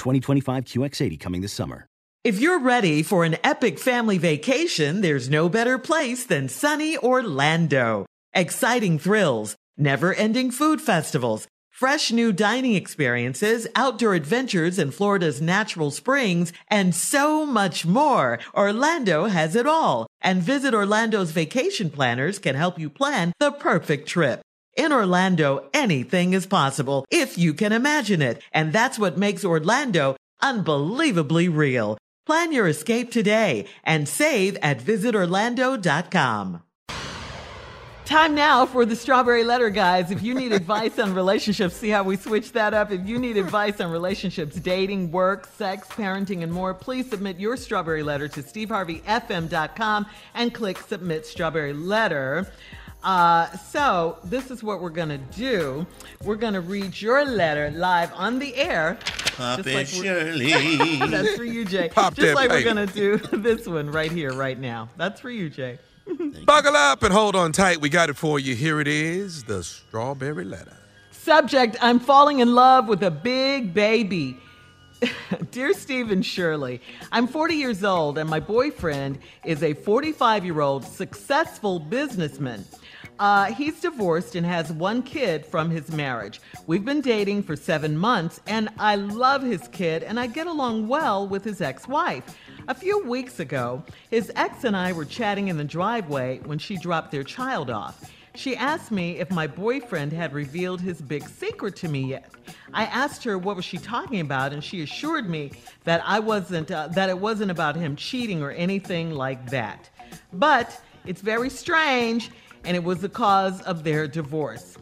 2025 QX80 coming this summer. If you're ready for an epic family vacation, there's no better place than sunny Orlando. Exciting thrills, never ending food festivals, fresh new dining experiences, outdoor adventures in Florida's natural springs, and so much more. Orlando has it all. And Visit Orlando's vacation planners can help you plan the perfect trip. In Orlando, anything is possible if you can imagine it. And that's what makes Orlando unbelievably real. Plan your escape today and save at visitorlando.com. Time now for the strawberry letter, guys. If you need advice on relationships, see how we switch that up. If you need advice on relationships, dating, work, sex, parenting, and more, please submit your strawberry letter to steveharveyfm.com and click submit strawberry letter. Uh, so this is what we're gonna do. We're gonna read your letter live on the air. Pop it, like Shirley. That's for you, Jay. Pop just like we're gonna do this one right here, right now. That's for you, Jay. Buckle up and hold on tight. We got it for you. Here it is the strawberry letter. Subject: I'm falling in love with a big baby. Dear Stephen Shirley, I'm 40 years old and my boyfriend is a 45 year old successful businessman. Uh, he's divorced and has one kid from his marriage. We've been dating for seven months and I love his kid and I get along well with his ex wife. A few weeks ago, his ex and I were chatting in the driveway when she dropped their child off. She asked me if my boyfriend had revealed his big secret to me yet. I asked her what was she talking about, and she assured me that I wasn't uh, that it wasn't about him cheating or anything like that. But it's very strange, and it was the cause of their divorce.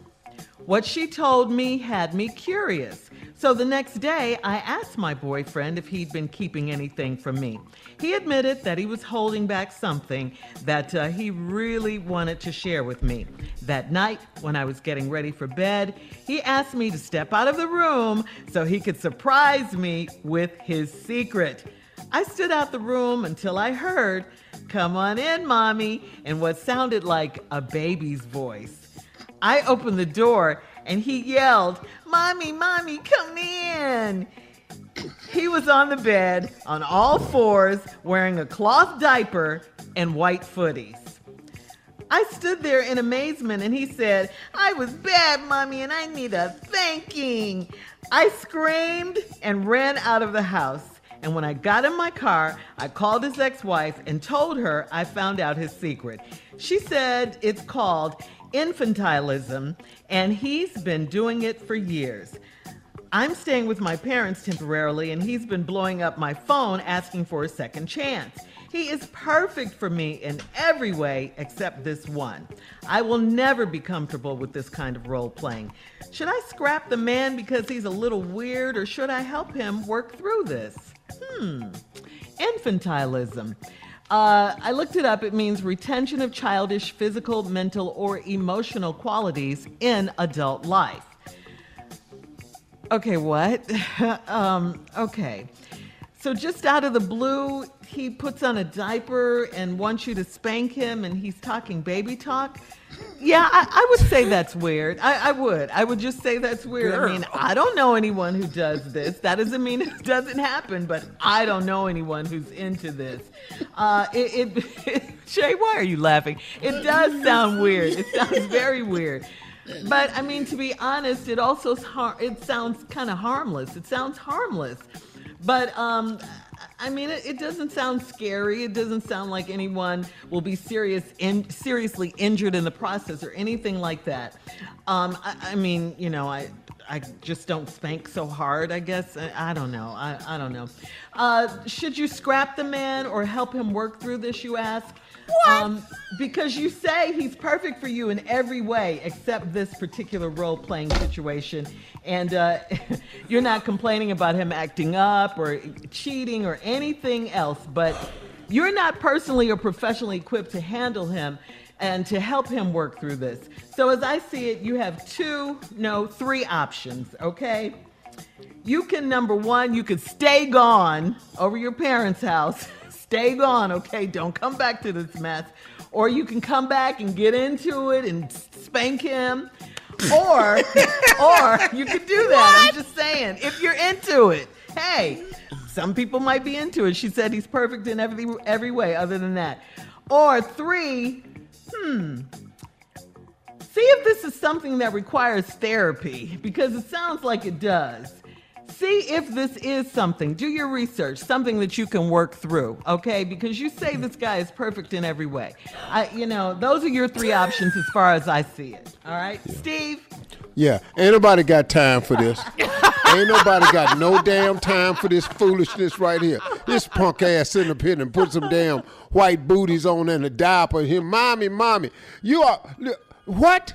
What she told me had me curious. So the next day, I asked my boyfriend if he'd been keeping anything from me. He admitted that he was holding back something that uh, he really wanted to share with me. That night, when I was getting ready for bed, he asked me to step out of the room so he could surprise me with his secret. I stood out the room until I heard, Come on in, mommy, in what sounded like a baby's voice. I opened the door and he yelled, Mommy, Mommy, come in. He was on the bed on all fours wearing a cloth diaper and white footies. I stood there in amazement and he said, I was bad, Mommy, and I need a thanking. I screamed and ran out of the house. And when I got in my car, I called his ex wife and told her I found out his secret. She said it's called infantilism, and he's been doing it for years. I'm staying with my parents temporarily, and he's been blowing up my phone asking for a second chance. He is perfect for me in every way except this one. I will never be comfortable with this kind of role playing. Should I scrap the man because he's a little weird, or should I help him work through this? Hmm. Infantilism. Uh, I looked it up. It means retention of childish physical, mental, or emotional qualities in adult life. Okay, what? um, okay. So just out of the blue, he puts on a diaper and wants you to spank him, and he's talking baby talk. Yeah, I, I would say that's weird. I, I, would. I would just say that's weird. Girl. I mean, I don't know anyone who does this. That doesn't mean it doesn't happen, but I don't know anyone who's into this. Uh, it, it, it Shay, why are you laughing? It does sound weird. It sounds very weird. But I mean, to be honest, it also it sounds kind of harmless. It sounds harmless. But um, I mean, it, it, doesn't sound scary. It doesn't sound like anyone will be serious in, seriously injured in the process or anything like that. Um, I, I, mean, you know, I I just don't spank so hard. I guess I, I don't know. I, I don't know. Uh, should you scrap the man or help him work through this? You ask. What? Um, because you say he's perfect for you in every way except this particular role playing situation. And uh, you're not complaining about him acting up or cheating or anything else, but you're not personally or professionally equipped to handle him and to help him work through this. So, as I see it, you have two, no, three options, okay? You can, number one, you could stay gone over your parents' house Stay gone, okay? Don't come back to this mess. Or you can come back and get into it and spank him. Or, or you could do that. What? I'm just saying, if you're into it. Hey, some people might be into it. She said he's perfect in every every way. Other than that, or three, hmm. See if this is something that requires therapy because it sounds like it does see if this is something. Do your research, something that you can work through, okay? Because you say this guy is perfect in every way. I, you know, those are your three options as far as I see it. All right, Steve. Yeah, ain't nobody got time for this. ain't nobody got no damn time for this foolishness right here. This punk ass sitting up here and put some damn white booties on and a diaper. Here, mommy, mommy, you are what?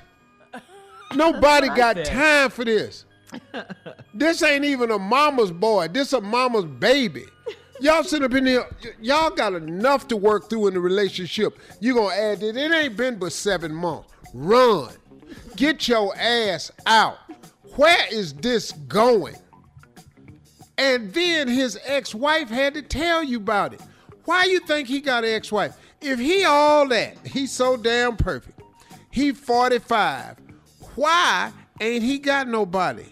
Nobody got time for this this ain't even a mama's boy. This a mama's baby. Y'all sit up in here. Y'all got enough to work through in the relationship. You gonna add it? It ain't been but seven months. Run. Get your ass out. Where is this going? And then his ex-wife had to tell you about it. Why you think he got an ex-wife? If he all that, he's so damn perfect. He 45. Why ain't he got nobody?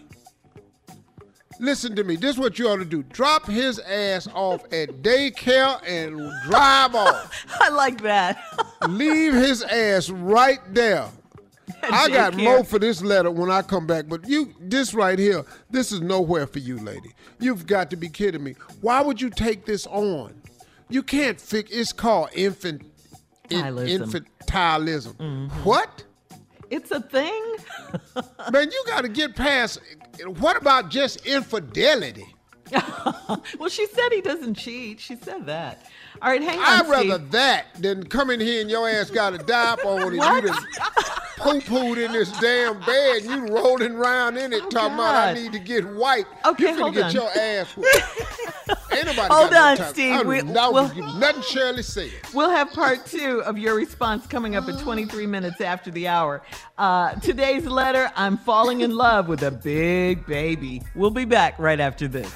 Listen to me. This is what you ought to do. Drop his ass off at daycare and drive off. I like that. Leave his ass right there. I got more for this letter when I come back, but you, this right here, this is nowhere for you, lady. You've got to be kidding me. Why would you take this on? You can't fix. It's called infant, in, infantilism. Mm-hmm. What? It's a thing. Man, you got to get past. What about just infidelity? well, she said he doesn't cheat. She said that. All right, hang on. I'd rather Steve. that than come in here and your ass got a diaper on and you done poo pooed in this damn bed and you rolling around in it oh, talking God. about I need to get white. Okay, you hold get on. your ass Ain't nobody hold on, no Steve. We, we'll, nothing Shirley said. We'll have part two of your response coming up at 23 minutes after the hour. Uh, today's letter I'm falling in love with a big baby. We'll be back right after this.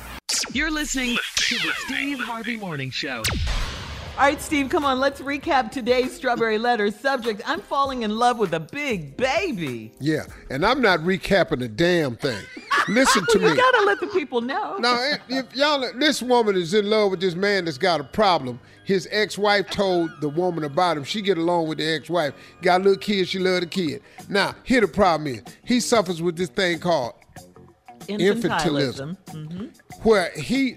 You're listening to the Steve Harvey Morning Show. All right, Steve, come on. Let's recap today's Strawberry Letter subject. I'm falling in love with a big baby. Yeah, and I'm not recapping a damn thing. Listen to you me. You gotta let the people know. Now, if, if y'all, this woman is in love with this man that's got a problem. His ex-wife told the woman about him. She get along with the ex-wife. Got a little kid. She love the kid. Now, here the problem is. He suffers with this thing called infantilism, infantilism mm-hmm. where he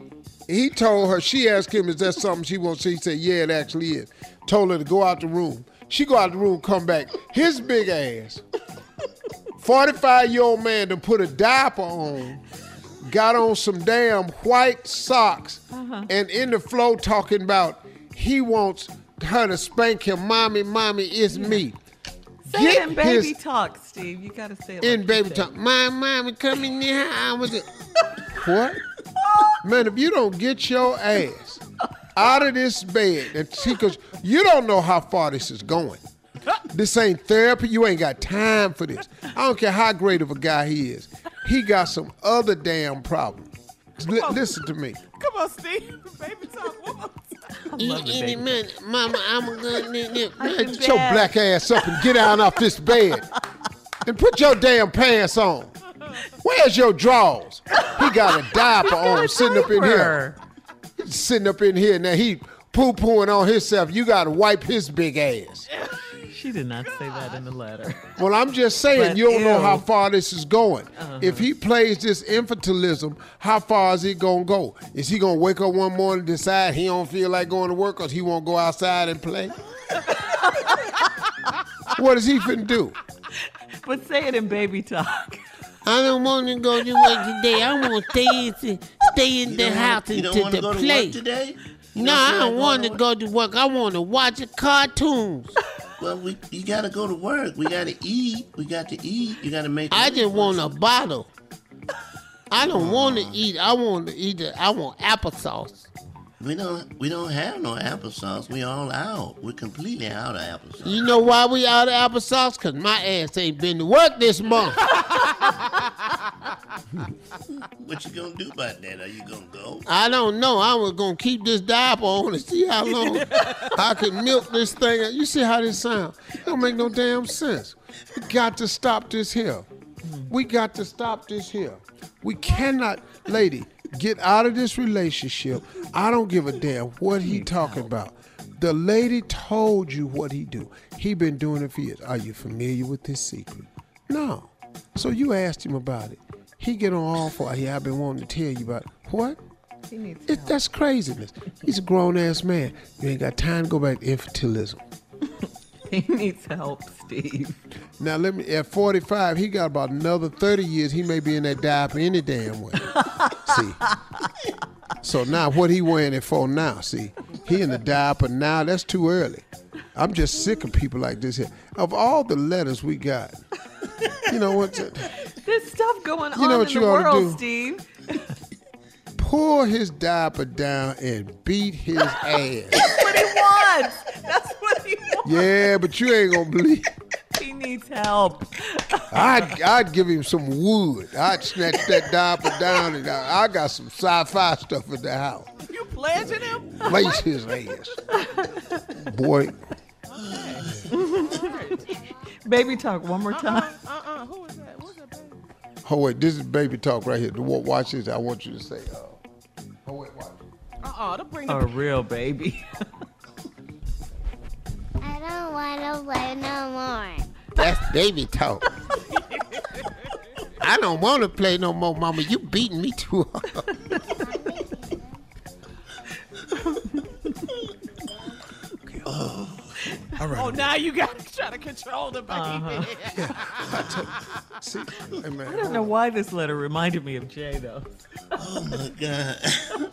he told her, she asked him, is that something she wants? He said, yeah, it actually is. Told her to go out the room. She go out the room, come back. His big ass. 45 year old man to put a diaper on, got on some damn white socks, uh-huh. and in the flow talking about he wants her to spank him. Mommy, mommy, it's me. Say Get it in baby his- talk, Steve. You gotta say it in like baby you talk. My mommy come in here. I was a what? Man, if you don't get your ass out of this bed and see, cause you don't know how far this is going. This ain't therapy. You ain't got time for this. I don't care how great of a guy he is. He got some other damn problem. Li- listen to me. Come on, Steve. Baby talk. One more time. The Any baby minute, mama, I'm gonna man, I'm get your black ass up and get down off this bed and put your damn pants on. Where's your drawers? He got a diaper on, sitting up in here, diaper. sitting up in here. Now he poo pooing on himself. You got to wipe his big ass. She did not say that in the letter. Well, I'm just saying, But you don't know how far this is going. Uh-huh. If he plays this infantilism, how far is he gonna go? Is he gonna wake up one morning and decide he don't feel like going to work because he won't go outside and play? what is he finna do? But say it in baby talk. I don't want to go to work today. I want to stay in, stay in the house and to to the play. today? You No, I don't want to go to work. I want to watch cartoons. Well, we you gotta go to work. We gotta eat. We got to eat. You gotta make. I just want a bottle. I don't want to eat. I want to eat. it. I want applesauce. We don't. We don't have no applesauce. We all out. We're completely out of applesauce. You know why we out of applesauce? Cause my ass ain't been to work this month. What you gonna do about that? Are you gonna go? I don't know. I was gonna keep this diaper on and see how long I can milk this thing. You see how this sounds? It don't make no damn sense. We got to stop this here. We got to stop this here. We cannot, lady, get out of this relationship. I don't give a damn what he talking about. The lady told you what he do. He been doing it for years. Are you familiar with this secret? No. So you asked him about it. He get on all for yeah, I've been wanting to tell you about it. What? It, that's craziness. He's a grown ass man. You ain't got time to go back to infantilism. He needs help, Steve. Now let me at 45, he got about another 30 years. He may be in that diaper any damn way. see. So now what he wearing it for now? See, he in the diaper now. That's too early. I'm just sick of people like this here. Of all the letters we got, you know what? There's stuff going You on know what in you the oughta world, do? Steve. Pull his diaper down and beat his ass. That's what he wants. That's what he wants. Yeah, but you ain't gonna believe. He needs help. I'd, I'd give him some wood. I'd snatch that diaper down, and I, I got some sci-fi stuff in the house. You pledging him? Place his ass, boy. Baby talk one more uh-uh, time. Uh-uh. Who is Oh wait, this is baby talk right here. The wa- Watch this. I want you to say. Uh, oh wait, watch. Uh-uh. Don't bring the A real baby. I don't want to play no more. That's baby talk. I don't want to play no more, Mama. You beating me too hard. All right. Oh, now you got to to control the baby. Uh-huh. See, hey, man. I don't know why this letter reminded me of Jay though. Oh my god!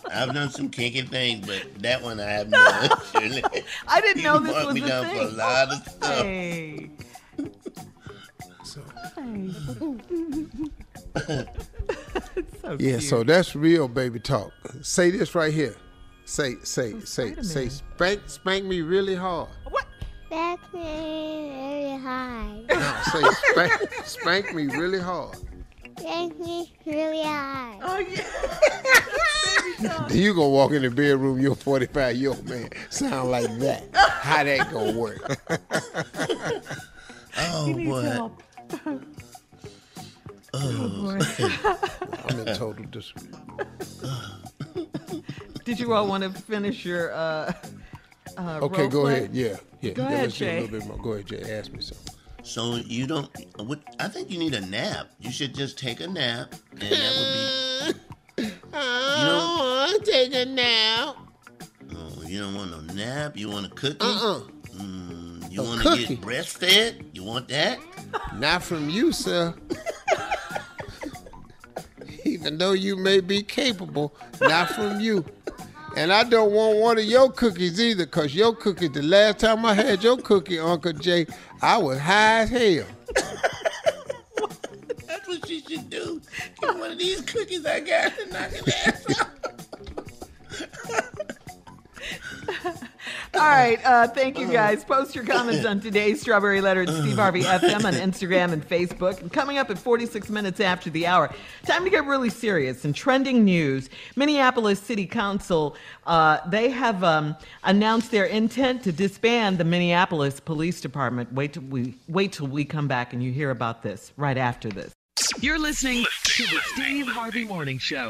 I've done some kinky things, but that one I have not. Shirley. I didn't know You this was me a down for a thing. lot of stuff. Hey. so Yeah, cute. so that's real baby talk. Say this right here. Say, say, say, say, Spider-Man. spank, spank me really hard. Back me really hard. No, say spank, spank me really hard. Back me really hard. Oh yeah. Then you gonna walk in the bedroom, your 45 year old man sound like that. How that gonna work? Oh He needs boy! help. Oh, I'm in total disrespect. Did you all want to finish your uh, uh Okay, role go play? ahead. Yeah, yeah. Go yeah, ahead, let's do a Jay. little bit more. Go ahead, Jay. Ask me something. so you don't? What? I think you need a nap. You should just take a nap, and that I don't want to take a nap. Oh, you don't want no nap. You want a cookie? Uh-uh. Mm, You want to get breastfed? You want that? Not from you, sir. Even though you may be capable, not from you. And I don't want one of your cookies either, because your cookie, the last time I had your cookie, Uncle Jay, I was high as hell. That's what you should do. Get one of these cookies I got and knock it ass out. All right. Uh, thank you guys. Post your comments on today's Strawberry Letter at Steve Harvey FM on Instagram and Facebook. And coming up at 46 minutes after the hour, time to get really serious. In trending news, Minneapolis City Council, uh, they have um, announced their intent to disband the Minneapolis Police Department. Wait till we wait till we come back and you hear about this right after this. You're listening to the Steve Harvey Morning Show.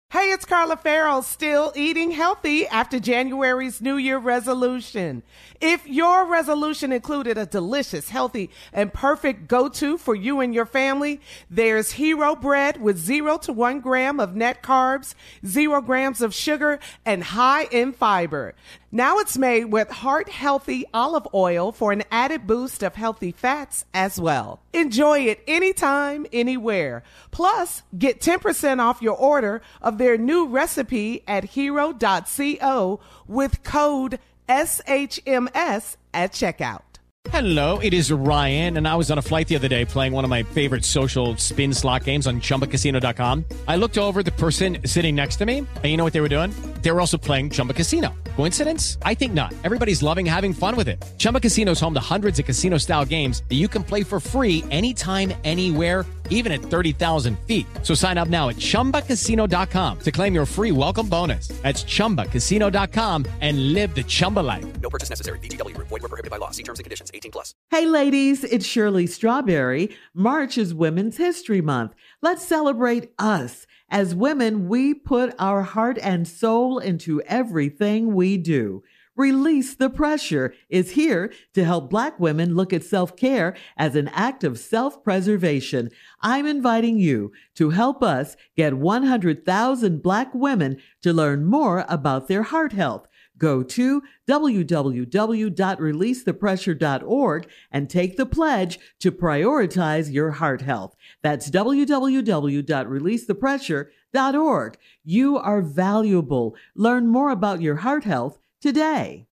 Hey, it's Carla Ferrell, still eating healthy after January's New Year resolution. If your resolution included a delicious, healthy, and perfect go-to for you and your family, there's Hero Bread with zero to one gram of net carbs, zero grams of sugar, and high in fiber. Now it's made with heart healthy olive oil for an added boost of healthy fats as well. Enjoy it anytime, anywhere. Plus, get 10% off your order of their new recipe at hero.co with code SHMS at checkout. Hello, it is Ryan, and I was on a flight the other day playing one of my favorite social spin slot games on chumbacasino.com. I looked over the person sitting next to me, and you know what they were doing? They were also playing Chumba Casino. Coincidence? I think not. Everybody's loving having fun with it. Chumba Casino is home to hundreds of casino style games that you can play for free anytime, anywhere, even at 30,000 feet. So sign up now at chumbacasino.com to claim your free welcome bonus. That's chumbacasino.com and live the Chumba life. No purchase necessary. VGW Group. Void were prohibited by law. See terms and conditions. 18 plus. Hey, ladies, it's Shirley Strawberry. March is Women's History Month. Let's celebrate us. As women, we put our heart and soul into everything we do. Release the Pressure is here to help Black women look at self care as an act of self preservation. I'm inviting you to help us get 100,000 Black women to learn more about their heart health. Go to www.releasethepressure.org and take the pledge to prioritize your heart health. That's www.releasethepressure.org. You are valuable. Learn more about your heart health today.